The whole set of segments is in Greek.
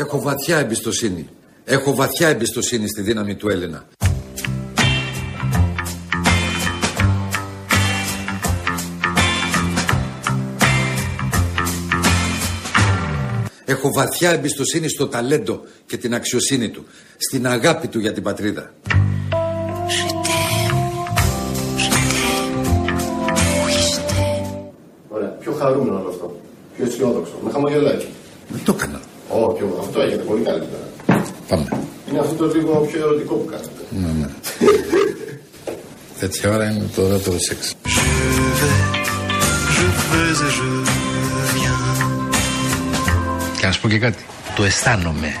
Έχω βαθιά εμπιστοσύνη. Έχω βαθιά εμπιστοσύνη στη δύναμη του Έλληνα. Έχω βαθιά εμπιστοσύνη στο ταλέντο και την αξιοσύνη του. Στην αγάπη του για την πατρίδα. Ωραία. Πιο χαρούμενο όλο αυτό. Πιο αισιόδοξο. Με χαμογελάκι. Δεν το έκανα. Όχι, αυτό έγινε πολύ καλύτερα. Πάμε. Είναι αυτό το λίγο πιο ερωτικό που κάνετε. Ναι, ναι. Τέτοια ώρα είναι το ωραίο σεξ. Και να σου πω και κάτι. Το αισθάνομαι.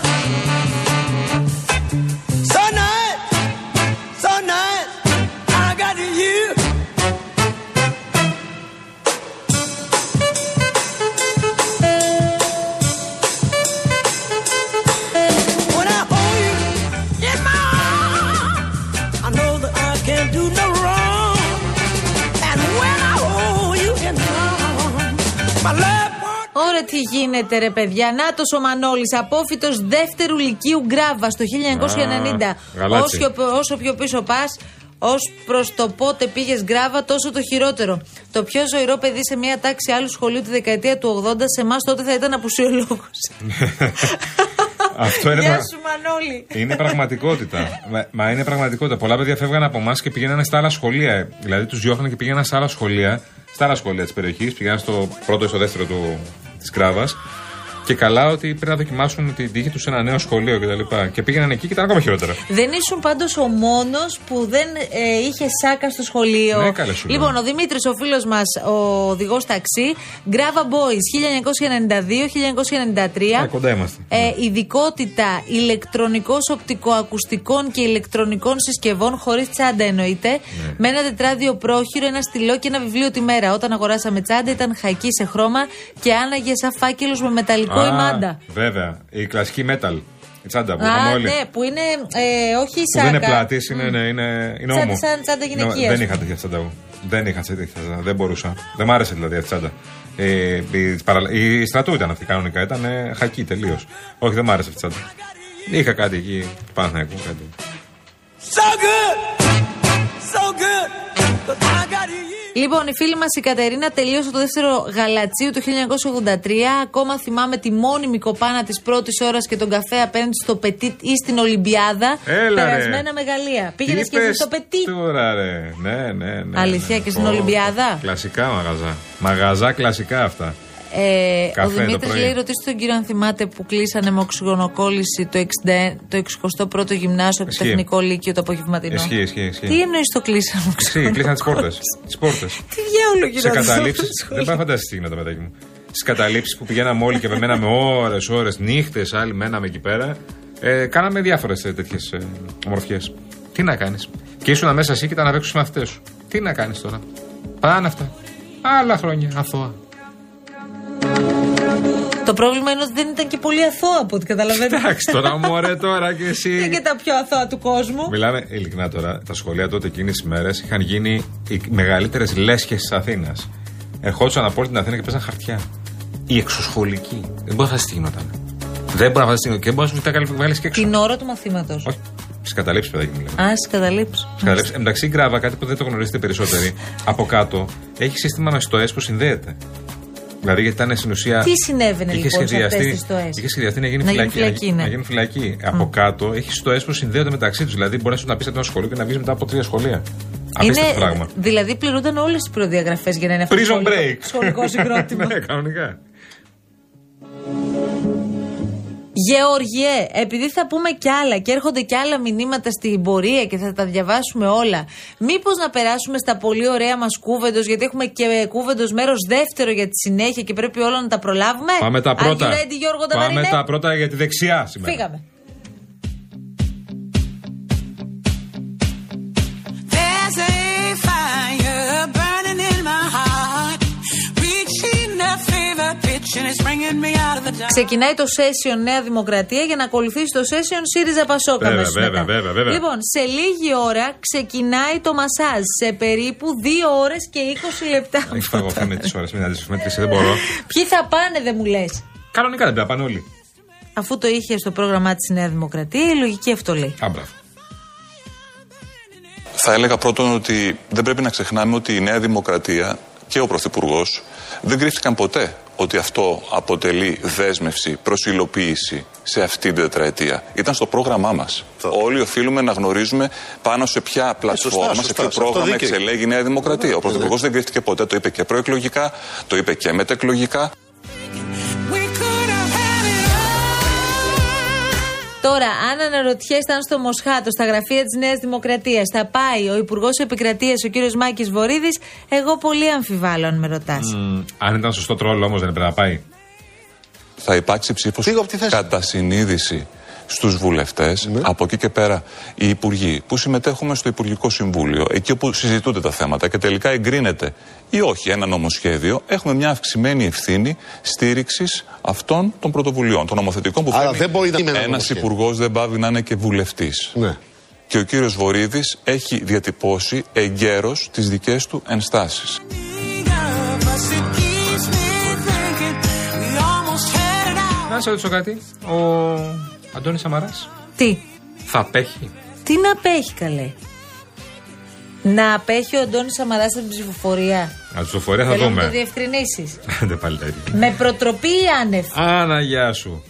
Τι γίνεται, ρε παιδιά; Νάτος ο Μανώλης, απόφυτος δεύτερου λυκείου γκράβα το 1990. γαλάτσι. όσο, όσο πιο πίσω πας, ως προς το πότε πήγες γκράβα, τόσο το χειρότερο. Το πιο ζωηρό παιδί σε μια τάξη άλλου σχολείου τη δεκαετία του 80, σε εμάς τότε θα ήταν απουσιολόγος. Αυτό είναι, Γεια πρα- σου, Μανώλη. είναι πραγματικότητα. Μα- Μα είναι πραγματικότητα. Πολλά παιδιά φεύγαν από εμάς και πηγαίνανε στα άλλα σχολεία. Δηλαδή τους διώχναν και πήγαιναν σε άλλα σχολεία, στα άλλα σχολεία της περιοχής. Πήγαιναν στο πρώτο ή στο δεύτερο του, της Κράβας. Και καλά ότι πρέπει να δοκιμάσουν την τύχη τους σε ένα νέο σχολείο κτλ. Και, και πήγαιναν εκεί και ήταν ακόμα χειρότερα. Δεν ήσουν πάντως ο μόνος που δεν ε, είχε σάκα στο σχολείο. Ναι, καλές σου λέω. λοιπόν, ο Δημήτρης, ο φίλος μας, ο οδηγός ταξί, Grava Boys 1992-1993. Ε, κοντά είμαστε. Ε, ειδικότητα ηλεκτρονικός οπτικοακουστικών και ηλεκτρονικών συσκευών, χωρίς τσάντα εννοείται. Ναι. Με ένα τετράδιο πρόχειρο, ένα στυλό και ένα βιβλίο τη μέρα. Όταν αγοράσαμε τσάντα ήταν χακί σε χρώμα και άναγε σαν φάκελος με μεταλλικό η μάντα. Βέβαια. Η κλασική metal. Η τσάντα που είχαμε Α, όλοι. ναι, που είναι ε, όχι η Που σάκα. δεν είναι πλάτη, είναι, είναι, είναι, είναι Σαν- όμο. σαν τσάντα Ναι, γυναικείας. Δεν είχα τέτοια τσάντα εγώ. Δεν είχα τέτοια τσάντα. Δεν μπορούσα. Δεν μ' άρεσε δηλαδή αυτή η τσάντα. Ε, η, παρα- η στρατού ήταν αυτή κανονικά. Ήταν ε, χακί τελείως. Όχι, δεν μ' άρεσε αυτή η τσάντα. Είχα κάτι εκεί πάνω να κάτι. So good, Λοιπόν, η φίλη μας η Κατερίνα τελείωσε το δεύτερο γαλατσίου του 1983. Ακόμα θυμάμαι τη μόνιμη κοπάνα της πρώτης ώρας και τον καφέ απέναντι στο Πετίτ ή στην Ολυμπιάδα. Έλα, ρε. περασμένα μεγαλεία. Πήγαινες Τι και εσύ είπες στο Πετίτ. Τώρα, ρε. Ναι, ναι, ναι. Αλήθεια, ναι. και στην Ω, Ολυμπιάδα; Κλασικά μαγαζά. Μαγαζά κλασικά αυτά. Ε, ο Καφέ το Δημήτρης πρωί. λέει: Ρωτήστε τον κύριο αν θυμάται που κλείσανε με οξυγονοκόλληση το, 60, το 61ο γυμνάσιο και Ισχύει. τεχνικό λύκειο το απογευματινό. Ισχύει, ισχύει, ισχύει. Τι εννοείς το κλείσανε με Εσύ, κλείσαν τις πόρτες. Τις πόρτες. Τι διάολο σε γινόταν σε αυτό καταλήψει. το δεν σχολείο. πάει να φανταστείς τι γινόταν, παιδάκι μου. Στις καταλήψεις που πηγαίναμε όλοι και μέναμε ώρες, ώρες, νύχτες, άλλοι μέναμε εκεί πέρα. Ε, κάναμε διάφορες τέτοιες ε, ομορφιές. Τι να κάνεις; Και ήσουν μέσα εσύ και ήταν να παίξουν μαθητές σου. Τι να κάνεις τώρα; Πάνε αυτά. Άλλα χρόνια, αθώα. Το πρόβλημα είναι ότι δεν ήταν και πολύ αθώα από ό,τι καταλαβαίνετε. Εντάξει, τώρα μου ωραία τώρα και Είναι εσύ. και τα πιο αθώα του κόσμου. Μιλάμε ειλικρινά τώρα. Τα σχολεία τότε εκείνες τις μέρες είχαν γίνει οι μεγαλύτερες λέσχες της Αθήνας. Ερχόντουσαν από όλη την Αθήνα και παίζαν χαρτιά. Η εξωσχολική. Δεν μπορεί να φανταστείς τι γινόταν. Δεν μπορεί να φανταστείς τι γινόταν. Και μπορείς να τα βγάλεις και έξω. Την ώρα του μαθήματος. Όχι. Στι καταλήψεις, παιδάκι μου λέμε. Α, στι καταλήψεις. Στις καταλήψεις. Εντάξει, η γκράβα, κάτι που δεν το γνωρίζετε περισσότεροι, από κάτω έχει σύστημα με στοές που συνδέεται. Δηλαδή, γιατί ήταν στην ουσία. Τι συνέβαινε, είχε λοιπόν, σε σχεδιαστεί, αυτές τις στοές; Είχε σχεδιαστεί να γίνει Να γίνει φυλακή. φυλακή, ναι. να γίνει φυλακή. Από κάτω έχεις στοέ που συνδέονται μεταξύ τους. Δηλαδή, μπορείς να πεις από ένα σχολείο και να βγεις μετά από τρία σχολεία. Απίστευτο πράγμα. Δηλαδή πληρούνταν όλες τις προδιαγραφές για να είναι αυτό το Prison σχολικό- break. σχολικό συγκρότημα. ναι, κανονικά. Γεωργιέ, επειδή θα πούμε κι άλλα και έρχονται κι άλλα μηνύματα στην πορεία και θα τα διαβάσουμε όλα, μήπως να περάσουμε στα πολύ ωραία μας κούβεντος, γιατί έχουμε και κούβεντος μέρος δεύτερο για τη συνέχεια και πρέπει όλα να τα προλάβουμε. Πάμε τα Are you πρώτα. ready, Γιώργο Πάμε Ταβαρίνε; τα πρώτα για τη δεξιά σήμερα. Φύγαμε. There's a fire burning in my heart, Ξεκινάει το session Νέα Δημοκρατία για να ακολουθήσει το session ΣΥΡΙΖΑ Πασόκα Βέβαια, αμέσως βέβαια, μετά. βέβαια, βέβαια. Λοιπόν, σε λίγη ώρα ξεκινάει το μασάζ σε περίπου 2 ώρες και 20 λεπτά. Έχει φαγωθεί με τις ώρες, μην αντίστοιχε μέτρηση, δεν μπορώ. Ποιοι θα πάνε, δεν μου λες. Κανονικά δεν πρέπει να πάνε όλοι. Αφού το είχε στο πρόγραμμά της Νέα Δημοκρατία, η λογική αυτό λέει. Α, μπράβο. Θα έλεγα πρώτον ότι δεν πρέπει να ξεχνάμε ότι η Νέα Δημοκρατία και ο Πρωθυπουργός δεν κρύφτηκαν ποτέ ότι αυτό αποτελεί δέσμευση προς υλοποίηση σε αυτή την τετραετία. Ήταν στο πρόγραμμά μας. Όλοι οφείλουμε να γνωρίζουμε πάνω σε ποια πλατφόρμα, σε σωστά, ποιο σε αυτό πρόγραμμα δίκαιο. εξελέγει η Νέα Δημοκρατία. Ο Πρωθυπουργός δεν κρύφτηκε ποτέ, το είπε και προεκλογικά, το είπε και μετεκλογικά. Τώρα, αν αναρωτιέστε αν στο Μοσχάτο, στα γραφεία της Νέας Δημοκρατίας, θα πάει ο Υπουργός Επικρατείας, ο κύριος Μάκης Βορύδης, εγώ πολύ αμφιβάλλω αν με ρωτάς. Μ, αν ήταν σωστό τρόλο όμως δεν έπρεπε να πάει. θα υπάρξει ψήφος Φύγω από τη θέση. κατά συνείδηση στους βουλευτές, Ναι. από εκεί και πέρα οι υπουργοί που συμμετέχουμε στο Υπουργικό Συμβούλιο, εκεί όπου συζητούνται τα θέματα και τελικά εγκρίνεται ή όχι ένα νομοσχέδιο, έχουμε μια αυξημένη ευθύνη στήριξης αυτών των πρωτοβουλειών, των νομοθετικών που Άρα φέρνει δεν μπορεί να είναι ένα ένας νομοσχέδιο. υπουργός δεν πάβει να είναι και βουλευτής. Ναι. Και ο κύριος Βορύδης έχει διατυπώσει εγκαίρως τις δικές του ενστάσεις. Of us, it keeps me thinking we almost had it out. Να σε ρωτήσω κάτι. Ο Αντώνη Σαμαρά Τι, θα απέχει. τι να απέχει καλέ; Να απέχει ο Αντώνης Σαμαράς στην ψηφοφορία. Να του φορέα θα Θέλω να το δούμε. διευκρινίσεις. Δεν πάλι τα ίδια. Με προτροπή ή άνευ; Άνα, γεια σου.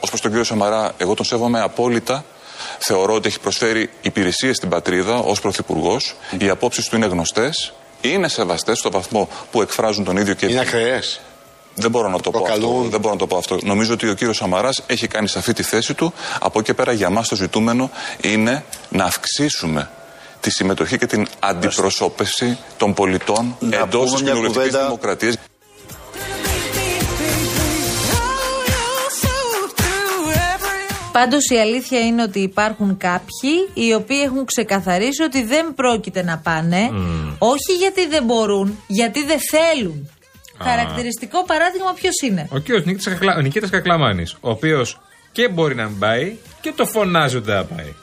Ω προς τον κύριο Σαμαρά, εγώ τον σέβομαι απόλυτα. Θεωρώ ότι έχει προσφέρει υπηρεσίες στην πατρίδα ως πρωθυπουργός. Οι απόψεις του είναι γνωστές. Είναι σεβαστές στο βαθμό που εκφράζουν τον ίδιο και Είναι ακραίες. Δεν μπορώ να το πω Προκαλούν. αυτό. Δεν μπορώ να το πω αυτό. Νομίζω ότι ο κύριος Σαμαράς έχει κάνει σαφή τη θέση του. Από εκεί και πέρα για μας το ζητούμενο είναι να αυξήσουμε τη συμμετοχή και την αντιπροσώπευση των πολιτών Να εντός πούμε της μια κοινοβουλευτικής κουβέντα. δημοκρατίας. Πάντως η αλήθεια είναι ότι υπάρχουν κάποιοι οι οποίοι έχουν ξεκαθαρίσει ότι δεν πρόκειται να πάνε. Όχι γιατί δεν μπορούν, γιατί δεν θέλουν. Χαρακτηριστικό παράδειγμα ποιος είναι; Ο κύριος Νικήτας Κακλαμάνης, ο οποίος και μπορεί να μην πάει και το φωνάζει ότι δεν θα πάει.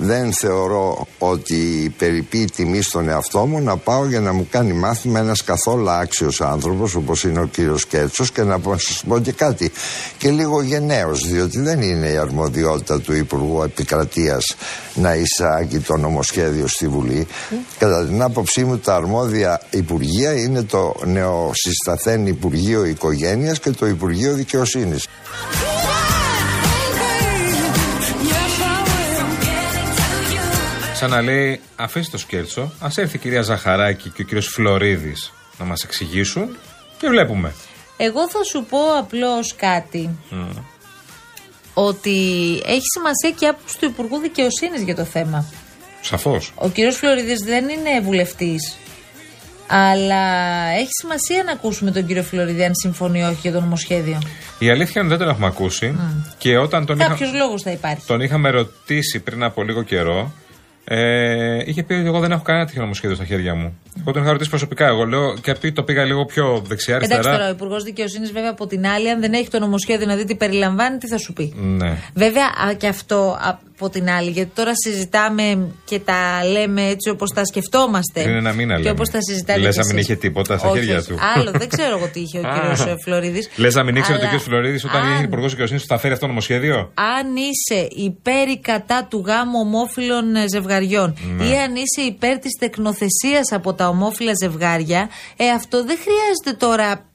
Δεν θεωρώ ότι περιποιεί τιμή στον εαυτό μου να πάω για να μου κάνει μάθημα ένας καθόλου άξιος άνθρωπος όπως είναι ο κύριος Κέρτσος και να πω- σας πω και κάτι και λίγο γενναίος διότι δεν είναι η αρμοδιότητα του Υπουργού Επικρατείας να εισάγει το νομοσχέδιο στη Βουλή. Κατά την άποψή μου τα αρμόδια Υπουργεία είναι το νεοσυσταθέν Υπουργείο Οικογένειας και το Υπουργείο Δικαιοσύνης. Σαν να λέει, αφήστε το σκέρτσο, ας έρθει η κυρία Ζαχαράκη και ο κύριος Φλωρίδης να μας εξηγήσουν και βλέπουμε. Εγώ θα σου πω απλώς κάτι. Ότι έχει σημασία και η άποψη του Υπουργού Δικαιοσύνης για το θέμα. Σαφώς. Ο κύριος Φλωρίδης δεν είναι βουλευτής Αλλά έχει σημασία να ακούσουμε τον κύριο Φλωρίδη αν συμφωνεί ή όχι για το νομοσχέδιο. Η αλήθεια είναι ότι δεν τον έχουμε ακούσει και όταν τον, είχα, Κάποιος λόγος θα υπάρχει. τον είχαμε ρωτήσει πριν από λίγο καιρό, ε, είχε πει ότι εγώ δεν έχω κανένα τέτοιο νομοσχέδιο στα χέρια μου. Εγώ τον είχα ρωτήσει προσωπικά. Εγώ λέω και επειδή το πήγα λίγο πιο Εντάξει δεξιά-αριστερά. τώρα, ο Υπουργός Δικαιοσύνης, βέβαια από την άλλη, αν δεν έχει το νομοσχέδιο να δει τι περιλαμβάνει, τι θα σου πει; Ναι. Βέβαια α, και αυτό από την άλλη, γιατί τώρα συζητάμε και τα λέμε έτσι όπως τα σκεφτόμαστε. Πριν ένα μήνα Και λέμε. όπως τα συζητάτε. Λες κι να μην εσείς. είχε τίποτα στα Όχι, χέρια όχι. του. Άλλο, δεν ξέρω εγώ τι είχε ο κύριος Φλωρίδης. Λες να μην ήξερε ότι ο κ. Φλωρίδης όταν αν- είναι υπουργός δικαιοσύνης θα φέρει αυτό το νομοσχέδιο; αν είσαι υπέρ ή κατά του γάμου ομόφυλων ε, ζευγαριών Ναι. ή αν είσαι υπέρ της τεκνοθεσίας από τα ομόφυλα ζευγάρια, ε, αυτό δεν χρειάζεται τώρα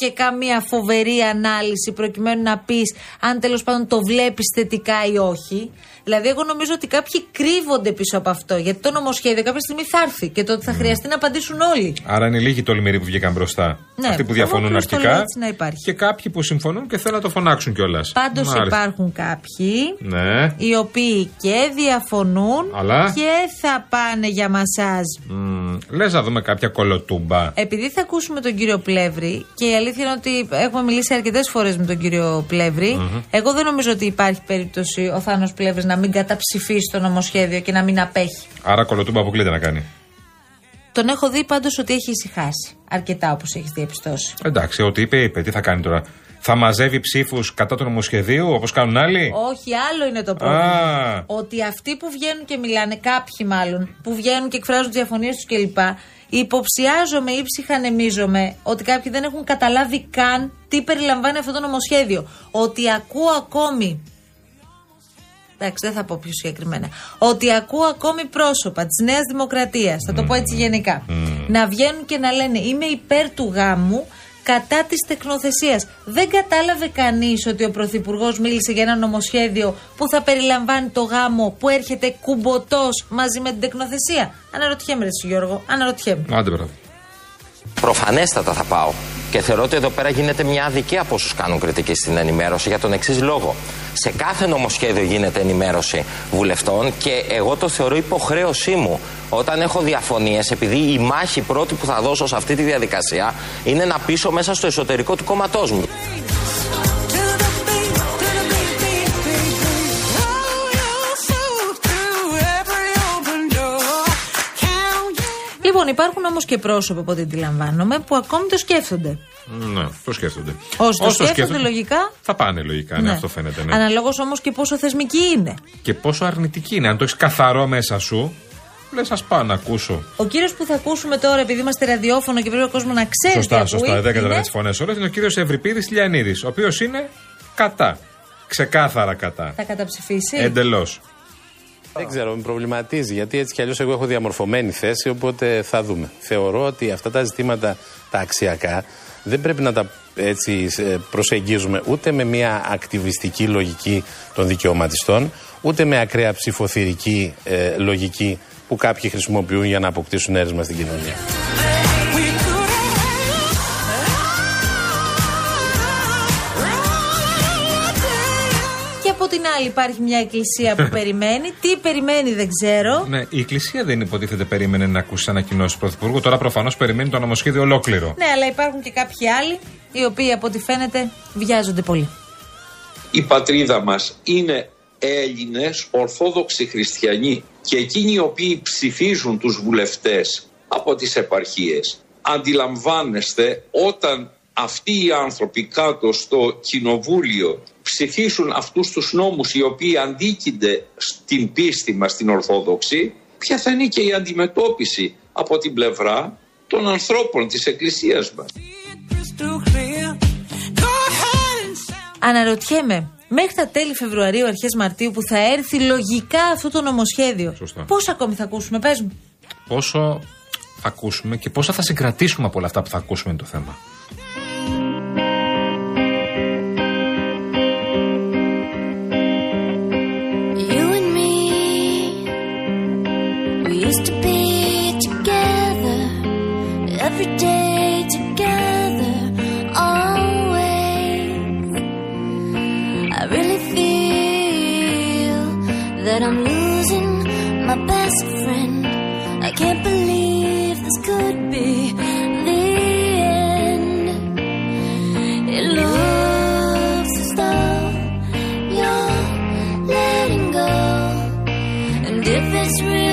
και καμία φοβερή ανάλυση προκειμένου να πεις αν τέλος πάντων το βλέπεις θετικά ή όχι. Δηλαδή, εγώ νομίζω ότι κάποιοι κρύβονται πίσω από αυτό. Γιατί το νομοσχέδιο κάποια στιγμή θα έρθει και τότε θα χρειαστεί να απαντήσουν όλοι. Άρα είναι λίγοι τολμηροί που βγήκαν μπροστά. Ναι, Αυτοί που εγώ διαφωνούν απλώς το αρχικά. λέω έτσι να υπάρχει. Και κάποιοι που συμφωνούν και θέλουν να το φωνάξουν κιόλας. Πάντως υπάρχουν κάποιοι Ναι. οι οποίοι και διαφωνούν Αλλά; και θα πάνε για μασάζ. Λες να δούμε κάποια κολοτούμπα. Επειδή θα ακούσουμε τον κύριο Πλεύρη και η αλήθεια είναι ότι έχουμε μιλήσει αρκετές φορές με τον κύριο Πλεύρη, εγώ δεν νομίζω ότι υπάρχει περίπτωση ο Θάνος Πλεύρης να μην καταψηφίσει το νομοσχέδιο και να μην απέχει. Άρα κολοτούμπα αποκλείται να κάνει. Τον έχω δει πάντως ότι έχει ησυχάσει αρκετά όπως έχεις διαπιστώσει. Εντάξει, ό,τι είπε, είπε. Τι θα κάνει τώρα; Θα μαζεύει ψήφους κατά του νομοσχεδίου όπως κάνουν άλλοι; Όχι, άλλο είναι το πρόβλημα. Α. Ότι αυτοί που βγαίνουν και μιλάνε, κάποιοι μάλλον, που βγαίνουν και εκφράζουν τις διαφωνίες τους κλπ. Υποψιάζομαι ή ψυχανεμίζομαι ότι κάποιοι δεν έχουν καταλάβει καν τι περιλαμβάνει αυτό το νομοσχέδιο. Ότι ακούω ακόμη. Εντάξει, δεν θα πω πιο συγκεκριμένα. Ότι ακούω ακόμη πρόσωπα της Νέας Δημοκρατίας, θα το πω έτσι γενικά, να βγαίνουν και να λένε Είμαι υπέρ του γάμου κατά της τεκνοθεσίας. Δεν κατάλαβε κανείς ότι ο Πρωθυπουργός μίλησε για ένα νομοσχέδιο που θα περιλαμβάνει το γάμο που έρχεται κουμποτό μαζί με την τεκνοθεσία; Αναρωτιέμαι, Ρε Γιώργο, αναρωτιέμαι. Άντε, μπράβο. Προφανέστατα θα πάω. Και θεωρώ ότι εδώ πέρα γίνεται μια αδικία από όσους κάνουν κριτική στην ενημέρωση για τον εξής λόγο. Σε κάθε νομοσχέδιο γίνεται ενημέρωση βουλευτών και εγώ το θεωρώ υποχρέωσή μου όταν έχω διαφωνίες, επειδή η μάχη πρώτη που θα δώσω σε αυτή τη διαδικασία είναι να πείσω μέσα στο εσωτερικό του κόμματό μου. Λοιπόν, υπάρχουν όμως και πρόσωπα από ό,τι αντιλαμβάνομαι που ακόμη το σκέφτονται. Ναι, το σκέφτονται. Όσοι το σκέφτονται, λογικά. Θα πάνε λογικά, ναι, αυτό φαίνεται. Ναι. Αναλόγως όμως και πόσο θεσμική είναι. Και πόσο αρνητική είναι. Αν το έχεις καθαρό μέσα σου, λες, ας πάω να ακούσω. Ο κύριος που θα ακούσουμε τώρα, επειδή είμαστε ραδιόφωνο και πρέπει ο κόσμος να ξέρει. τι Σωστά, ακούει, σωστά. Δεν είναι- καταλαβαίνω τις φωνές όλες. Είναι ο κύριος Ευρυπίδης Λιανίδης, ο οποίος είναι κατά. Ξεκάθαρα κατά. Θα καταψηφίσει. Εντελώς. Δεν ξέρω, με προβληματίζει γιατί έτσι κι αλλιώς εγώ έχω διαμορφωμένη θέση, οπότε θα δούμε. Θεωρώ ότι αυτά τα ζητήματα τα αξιακά δεν πρέπει να τα έτσι ε, προσεγγίζουμε ούτε με μια ακτιβιστική λογική των δικαιωματιστών, ούτε με ακραία ψηφοθυρική ε, λογική που κάποιοι χρησιμοποιούν για να αποκτήσουν έρισμα στην κοινωνία. Την άλλη υπάρχει μια εκκλησία που περιμένει. Τι περιμένει δεν ξέρω. Ναι, η Εκκλησία δεν υποτίθεται περίμενε να ακούσει ανακοινώσεις του Πρωθυπουργού. Τώρα προφανώς περιμένει το νομοσχέδιο ολόκληρο. Ναι, αλλά υπάρχουν και κάποιοι άλλοι οι οποίοι από ό,τι φαίνεται βιάζονται πολύ. η πατρίδα μας είναι Έλληνες Ορθόδοξοι Χριστιανοί και εκείνοι οι οποίοι ψηφίζουν τους βουλευτές από τις επαρχίες αντιλαμβάνεστε όταν αυτοί οι άνθρωποι κάτω στο κοινοβούλιο ψηφίσουν αυτούς τους νόμους οι οποίοι αντίκεινται στην πίστη μας την Ορθόδοξη ποια θα είναι και η αντιμετώπιση από την πλευρά των ανθρώπων της Εκκλησίας μας. Αναρωτιέμαι, μέχρι τα τέλη Φεβρουαρίου, αρχές Μαρτίου που θα έρθει λογικά αυτό το νομοσχέδιο. Σωστά. Πώ ακόμη θα ακούσουμε, πες μου. Πόσο θα ακούσουμε και πόσα θα συγκρατήσουμε από όλα αυτά που θα ακούσουμε είναι το θέμα. It's real.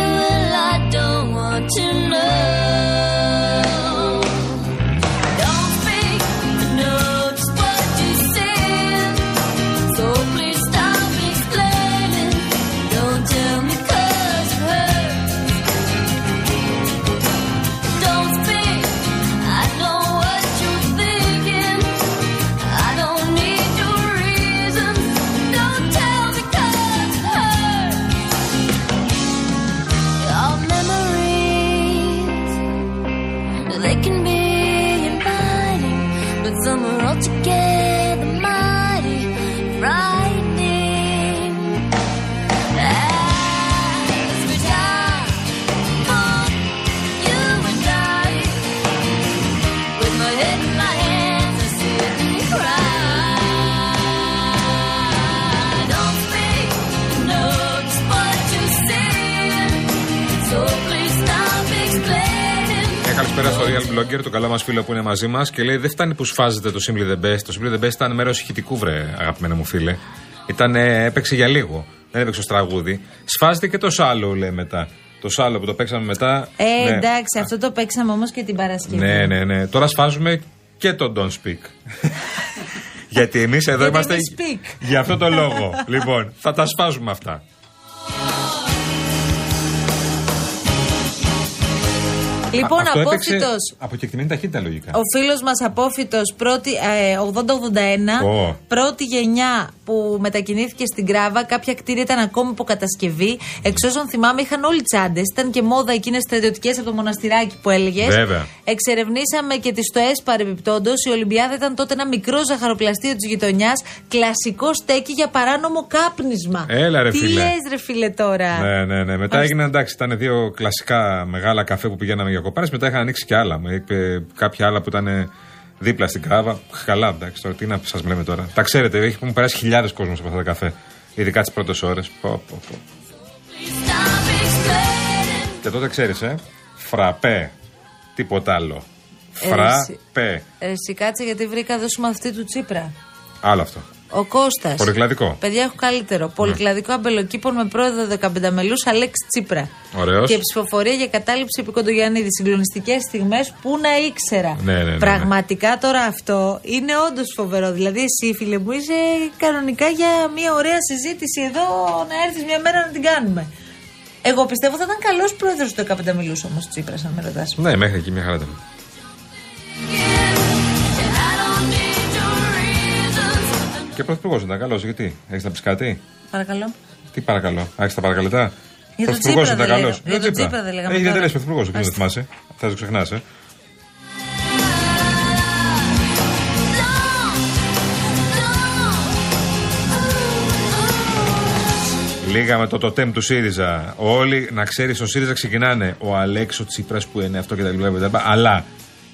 Blogger, το καλό μας φίλο που είναι μαζί μας και λέει: Δεν φτάνει που σφάζεται το Simply the Best. Το Simply the Best ήταν μέρος ηχητικού, βρε, αγαπημένα μου φίλε. Ήταν, ε, έπαιξε για λίγο. Δεν έπαιξε ως τραγούδι. Σφάζεται και το σάλο, λέει μετά. Το σάλο που το παίξαμε μετά. Ε, ναι. εντάξει, αυτό το παίξαμε όμως και την Παρασκευή. Ναι, ναι, ναι. Τώρα σφάζουμε και το Don't Speak. Γιατί εμείς εδώ Γιατί είμαστε εμείς speak. για αυτό το λόγο. λοιπόν, θα τα σφάζουμε αυτά. Λοιπόν, Αυτό έπαιξε απόφυτος. Από κεκτημένη ταχύτητα λογικά. Ο φίλος μας απόφυτος ε, 80-81, Ω. πρώτη γενιά που μετακινήθηκε στην Κράβα. Κάποια κτίρια ήταν ακόμη υποκατασκευή. Εξ όσων θυμάμαι, είχαν όλοι τσάντες. Ήταν και μόδα εκείνες στρατιωτικές από το μοναστηράκι που έλεγες. Βέβαια. Εξερευνήσαμε και τη στο ΕΣ παρεμπιπτόντως. Η Ολυμπιάδα ήταν τότε ένα μικρό ζαχαροπλαστείο της γειτονιάς. Κλασικό στέκι για παράνομο κάπνισμα. Έλα, ρε, Τι φίλε. λες, ρε φίλε τώρα; Ναι, ναι, ναι. Μετά έγιναν εντάξει, ήταν δύο κλασικά μεγάλα καφέ που πηγαίναμε για κοπάρε. Μετά είχαν ανοίξει και άλλα. Με είπε κάποια άλλα που ήταν δίπλα στην κράβα. Καλά, εντάξει, τώρα τι να σας λέμε τώρα. Τα ξέρετε, έχει μου περάσει χιλιάδες κόσμος από αυτά τα καφέ. Ειδικά τις πρώτες ώρες. Και τότε ξέρεις, ε. Φραπέ. Τίποτα άλλο. Ε, Φραπέ. Ε, Εσύ κάτσε γιατί βρήκα εδώ σου μαθητή του Τσίπρα. Άλλο αυτό. Ο Κώστας. Πολυκλαδικό. Παιδιά, έχω καλύτερο. Πολυκλαδικό αμπελοκήπων με πρόεδρο 15 μελού Αλέξη Τσίπρα. Ωραίος. Και ψηφοφορία για κατάληψη επί Κοντογιαννίδη. Συγκλονιστικές στιγμές που να ήξερα. Ναι, ναι, ναι, Πραγματικά τώρα αυτό είναι όντως φοβερό. Δηλαδή, εσύ, φίλε μου, είσαι κανονικά για μια ωραία συζήτηση εδώ να έρθεις μια μέρα να την κάνουμε. Εγώ πιστεύω θα ήταν καλός πρόεδρος του 15 μελού όμως Τσίπρα, αν με ρωτάς. Ναι, μέχρι εκεί μια χαρά ήταν. Και πρωθυπουργός ήταν καλός, γιατί; Έχεις να πεις κάτι; Παρακαλώ. Τι παρακαλώ; Άρχισε τα παρακαλετά. Για τον Πρωθυπουργός Τσίπρα ήταν δεν καλός. λέγαμε. Για τον Τσίπρα. Τσίπρα δεν λέγαμε Έχει τώρα. διατελέσει πρωθυπουργός, δεν Άστε. θυμάσαι. Θα το ξεχνάς, ε. Λίγα με το τοτέμ του ΣΥΡΙΖΑ. Όλοι, να ξέρεις, ο ΣΥΡΙΖΑ ξεκινάνε. Ο Αλέξο Τσίπρας που είναι αυτό και τα λοιπά. και τα λοιπά. Αλλά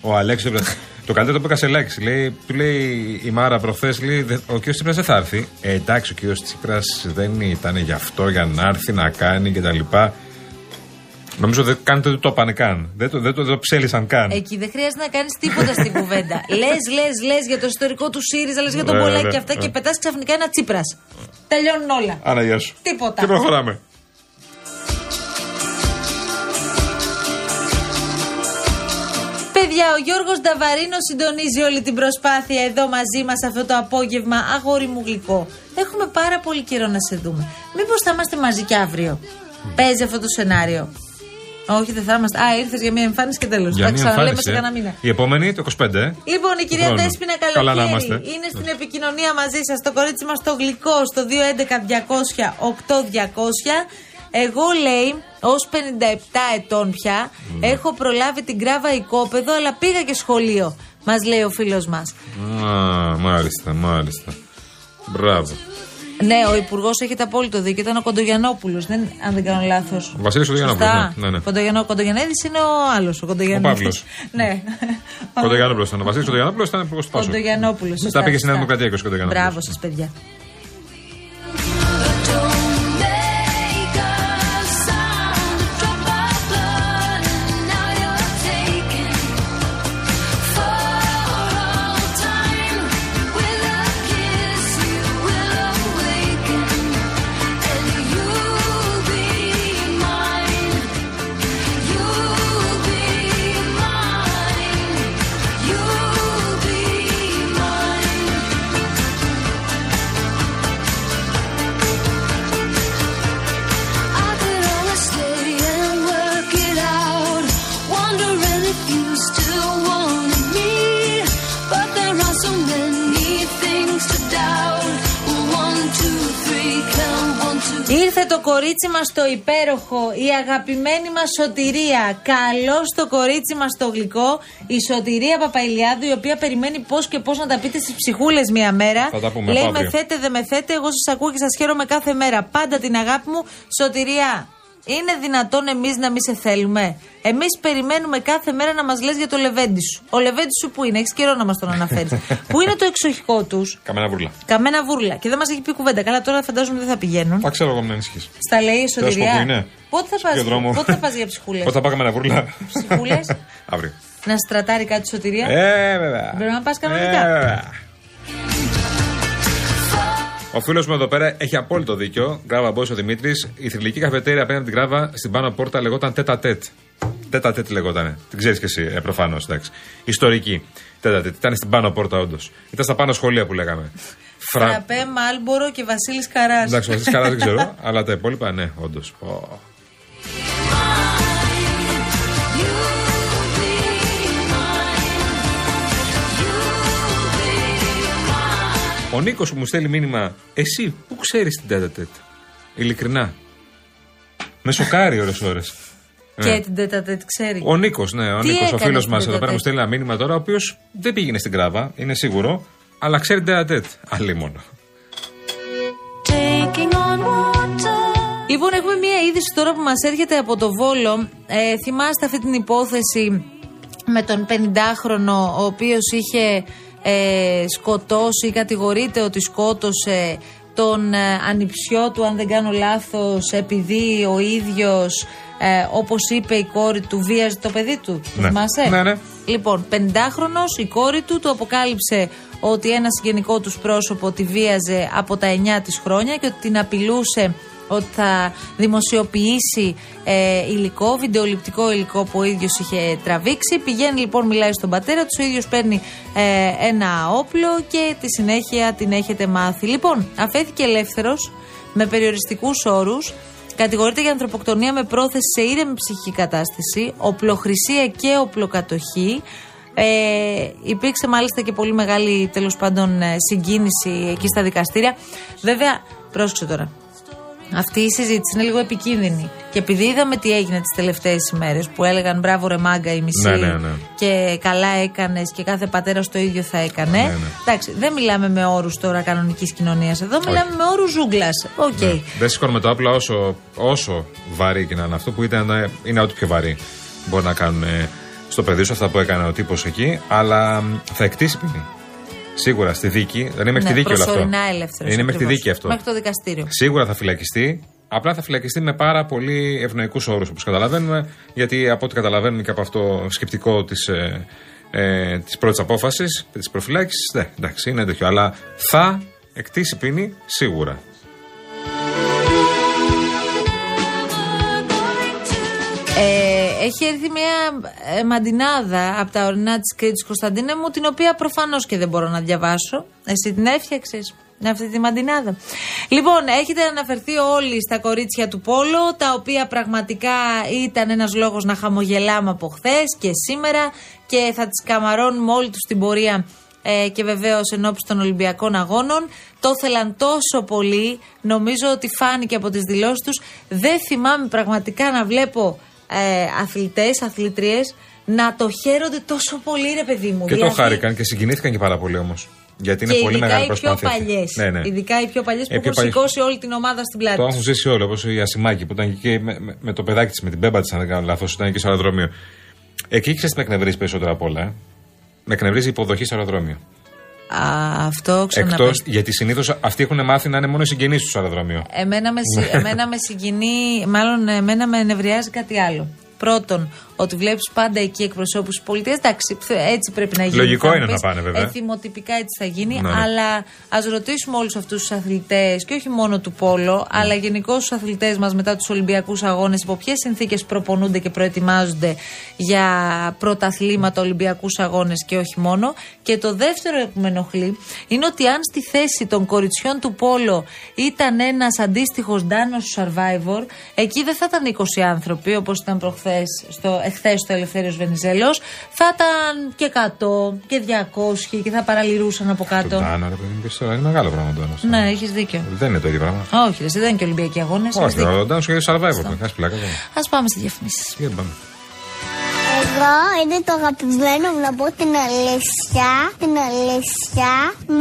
ο Αλέξο Τσίπρα. Το καλύτερο το είπα σε λέξη. Λέει, του λέει η Μάρα προχθές, λέει, «Δε- ο κ. Τσίπρας δεν θα έρθει. Ε, εντάξει, ο κ. Τσίπρας δεν ήταν γι' αυτό, για να έρθει να κάνει και τα λοιπά. Νομίζω δεν κάνετε δεν το είπανε καν. Δεν το, δεν το, δεν το ψέλισαν καν. Εκεί δεν χρειάζεται να κάνεις τίποτα στην κουβέντα. λες, λες, λες για το ιστορικό του ΣΥΡΙΖΑ, λες για τον Ναι, Πολάκη ναι, και αυτά ναι. και πετάς ξαφνικά ένα Τσίπρας. Τελειώνουν όλα. Άρα, γεια σου. Τίποτα. Και προχωράμε. Ο Γιώργος Νταβαρίνο συντονίζει όλη την προσπάθεια εδώ μαζί μας αυτό το απόγευμα. Αγόρι μου γλυκό. Έχουμε πάρα πολύ καιρό να σε δούμε. Μήπως θα είμαστε μαζί και αύριο; Παίζει αυτό το σενάριο. Όχι, δεν θα είμαστε. Α, ήρθες για μια εμφάνιση και τέλος. Για Θα μια ξαναλέμε εμφάνιση. σε ε. κανένα μήνα. Η επόμενη το 25, ε. Λοιπόν, η κυρία Χρόνο. Δέσποινα Καλά να Καλοκαίρι είμαστε. είναι στην επικοινωνία μαζί σας. Το κορίτσι μας το γλυκό στο 211-200-8200. Εγώ λέει, ως 57 ετών πια, Ναι. έχω προλάβει την κράβα οικόπεδο, αλλά πήγα και σχολείο. Μας λέει ο φίλος μας. Α, μάλιστα, μάλιστα. Μπράβο. Ναι, ο Υπουργός έχει το απόλυτο δίκιο. Ήταν ο Κοντογιανόπουλος, δεν, αν δεν κάνω λάθος. Ο Βασίλης Κοντογιαννόπουλος, ναι, ναι, ναι. Κοντογιανό, Κοντογιαννίδης είναι ο άλλος. Ο Κοντογιαννίδης. Παύλος. ναι. Κοντογιανόπουλος ήταν. Ο Βασίλης Κοντογιανόπουλος ήταν υπουργός του Πάσου. Κοντογιανόπουλο. Μετά πήγε στη Νέα Δημοκρατία και ο Κοντογιανόπουλος. Μπράβο σας, παιδιά. Κορίτσι μας το υπέροχο, η αγαπημένη μας Σωτηρία. Καλώς το κορίτσι μας το γλυκό, η Σωτηρία Παπαϊλιάδου, η οποία περιμένει πώς και πώς να τα πείτε στις ψυχούλες μία μέρα. Θα τα πούμε Λέει από με αύριο. θέτε, δεν με θέτε, εγώ σας ακούω και σας χαίρομαι κάθε μέρα. Πάντα την αγάπη μου. Σωτηρία, είναι δυνατόν εμείς να μην σε θέλουμε; Εμείς περιμένουμε κάθε μέρα να μας λες για το λεβέντι σου. Ο λεβέντι σου που είναι, έχεις καιρό να μας τον αναφέρεις. που είναι το εξοχικό τους; Καμένα βουρλά. Καμένα βούρλα. Και δεν μας έχει πει κουβέντα. Καλά, τώρα φαντάζομαι δεν θα πηγαίνουν. Θα ξέρω εγώ να ενισχύσει. Στα λέει η Θέλω να σου πω Σωτηρία. που είναι. Πότε θα Στο ποιο πας, δρόμο. πότε θα πας για ψυχούλες; Πότε θα πάω καμένα βουρλά. Ψυχούλες; Αύριο. να στρατάρει κάτι σωτηρία; Ε, βέβαια. Πρέπει να πας Ε, κανονικά. Βέβαια. Ο φίλος μου εδώ πέρα έχει απόλυτο δίκιο. Γκράβα Μπόης ο Δημήτρης. Η θρηλυκή καφετέρια απέναντι την Γκράβα στην πάνω πόρτα λεγόταν τέτα τέτ. Τέτα τέτ λεγότανε. Την ξέρεις και εσύ, ε, προφανώς. Ιστορική. Τέτα τέτ. Ήταν στην πάνω πόρτα, όντως. Ήταν στα πάνω σχολεία που λέγαμε. Φρα... Φραπέ, Μάλμπορο και Βασίλης Καράς. Εντάξει, ο Βασίλης Καράς δεν ξέρω, αλλά τα υπόλοιπα ναι, όντως. Ο Νίκος που μου στέλνει μήνυμα, εσύ πού ξέρεις την τέτα τέτ. Ειλικρινά. Με σοκάρει ώρε-ώρε. Και την τέταρτη ξέρει. Ο Νίκος, ναι, ο Τι Νίκος, ο έκανε φίλος στην μας εδώ πέρα τέταρτη; μου στέλνει ένα μήνυμα τώρα, ο οποίος δεν πήγαινε στην κράβα, είναι σίγουρο, αλλά ξέρει την τέτα τέτ. Αλλήμον. Λοιπόν, έχουμε μία είδηση τώρα που μας έρχεται από το Βόλο. Ε, θυμάστε αυτή την υπόθεση με τον 50χρονο, ο οποίος είχε ε, σκοτώσει, κατηγορείται ότι σκότωσε τον ε, ανιψιό του, αν δεν κάνω λάθος, επειδή ο ίδιος, ε, όπως είπε η κόρη του, βίαζε το παιδί του. Το Ναι. θυμάσαι; Ναι, ναι. Λοιπόν, 50χρονο, η κόρη του του αποκάλυψε ότι ένας συγγενικό τους πρόσωπο τη βίαζε από τα 9 της χρόνια και ότι την απειλούσε ότι θα δημοσιοποιήσει ε, υλικό, βιντεοληπτικό υλικό που ο ίδιος είχε τραβήξει. Πηγαίνει λοιπόν, μιλάει στον πατέρα του, ο ίδιος παίρνει ε, ένα όπλο και τη συνέχεια την έχετε μάθει. Λοιπόν, αφέθηκε ελεύθερος με περιοριστικούς όρους. Κατηγορείται για ανθρωποκτονία με πρόθεση σε ήρεμη ψυχική κατάσταση, οπλοχρησία και οπλοκατοχή. Ε, υπήρξε μάλιστα και πολύ μεγάλη τέλος πάντων ε, συγκίνηση εκεί στα δικαστήρια. Βέβαια, πρόσεξε τώρα. Αυτή η συζήτηση είναι λίγο επικίνδυνη. Και επειδή είδαμε τι έγινε τις τελευταίες ημέρες που έλεγαν μπράβο ρε μάγκα η μισή Ναι, ναι, ναι. και καλά έκανες και κάθε πατέρας το ίδιο θα έκανε. Ναι, ναι. Εντάξει, δεν μιλάμε με όρους τώρα κανονικής κοινωνίας εδώ, μιλάμε με όρους ζούγκλας. Οκ. Ναι. Δεν σηκώνουμε το όπλο όσο, όσο βαρύ και να είναι αυτό που ήταν, είναι ό,τι πιο βαρύ μπορεί να κάνουν ε, στο παιδί σου αυτά που έκανε ο τύπος εκεί, αλλά μ, θα εκτίσει ποινή. Σίγουρα στη δίκη, δεν είναι μέχρι τη Ναι, δίκη όλο αυτό. προσωρινά ελεύθερος, Είναι μέχρι τη ακριβώς. δίκη αυτό. Μέχρι το δικαστήριο. Σίγουρα θα φυλακιστεί. Απλά θα φυλακιστεί με πάρα πολύ ευνοϊκούς όρους όπως καταλαβαίνουμε. Γιατί από ό,τι καταλαβαίνουμε και από αυτό σκεπτικό της ε, ε, της πρώτης απόφασης, της προφυλάκησης, ναι, εντάξει, είναι τέτοιο. Αλλά θα εκτίσει ποινή σίγουρα. Ε, έχει έρθει μια ε, μαντινάδα από τα ορεινά της Κρήτης Κωνσταντίνα μου, την οποία προφανώς και δεν μπορώ να διαβάσω. Εσύ την έφτιαξες αυτή τη μαντινάδα. Λοιπόν, έχετε αναφερθεί όλοι στα κορίτσια του Πόλο, τα οποία πραγματικά ήταν ένας λόγος να χαμογελάμε από χθες και σήμερα και θα τις καμαρώνουμε όλοι τους στην πορεία ε, και βεβαίως εν ώψη των Ολυμπιακών Αγώνων. Το ήθελαν τόσο πολύ, νομίζω ότι φάνηκε από τις δηλώσεις τους. Δεν θυμάμαι πραγματικά να βλέπω ε, αθλητές, αθλητριές να το χαίρονται τόσο πολύ, ρε παιδί μου. Και το Δηλαδή, χάρηκαν και συγκινήθηκαν και πάρα πολύ όμως. Γιατί είναι και πολύ ειδικά μεγάλη οι πιο προσπάθεια. αυτή. παλιές. Ναι, ναι. Ειδικά οι πιο παλιές που Ε, πιο έχουν παλιές. σηκώσει όλη την ομάδα στην πλάτη. Το τους. έχουν ζήσει όλοι, όπως η Ασημάκη που ήταν εκεί και με, με- με το παιδάκι της, με την πέμπα της, αν δεν κάνω λάθος, ήταν εκεί στο αεροδρόμιο. Εκεί ξέρεις τι με εκνευρίζει περισσότερο απ' όλα. Ε; Με εκνευρίζει η υποδοχή στο αεροδρόμιο. Α, αυτό Εκτός ξαναπες. γιατί συνήθως αυτοί έχουν μάθει να είναι μόνο οι συγγενείς τους στο αεροδρόμιο. Εμένα με, συ- Ναι. εμένα με συγκινεί, μάλλον εμένα με ενευριάζει κάτι άλλο. Πρώτον, ότι βλέπεις πάντα εκεί εκπροσώπους της πολιτείας. Εντάξει, έτσι πρέπει να γίνει. Λογικό θα μου είναι να πεις. πάνε, βέβαια. Εθιμοτυπικά έτσι θα γίνει. Ναι, ναι. Αλλά ας ρωτήσουμε όλους αυτούς τους αθλητές και όχι μόνο του Πόλο, Ναι. αλλά γενικώς τους αθλητές μας μετά τους Ολυμπιακούς Αγώνες, υπό ποιες συνθήκες προπονούνται και προετοιμάζονται για πρωταθλήματα, Ολυμπιακούς Αγώνες και όχι μόνο. Και το δεύτερο που με ενοχλεί είναι ότι αν στη θέση των κοριτσιών του Πόλο ήταν ένας αντίστοιχος Ντάνος Survivor, εκεί δεν θα ήταν 20 άνθρωποι όπως ήταν προχθές στο, εχθές στο Ελευθέριος Βενιζέλος, θα ήταν και 100 και 200 και θα παραλυρούσαν από Το κάτω. Τάνο, ρε παιδί μου, πες τώρα, είναι μεγάλο πράγμα το Τάνο. Ναι, έχεις δίκιο. Δεν είναι το ίδιο πράγμα. Όχι, ρε, εσύ, δεν είναι και Ολυμπιακοί αγώνες. Όχι, ο Τάνος και survivor. δεν Κάνει πλάκα. βέβαια. Α πάμε στις διαφημίσεις. Τι πάμε. Εγώ είναι το αγαπημένο μου να πω την αλήθεια, την αλήθεια,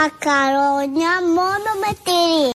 μακαρόνια μόνο με τυρί.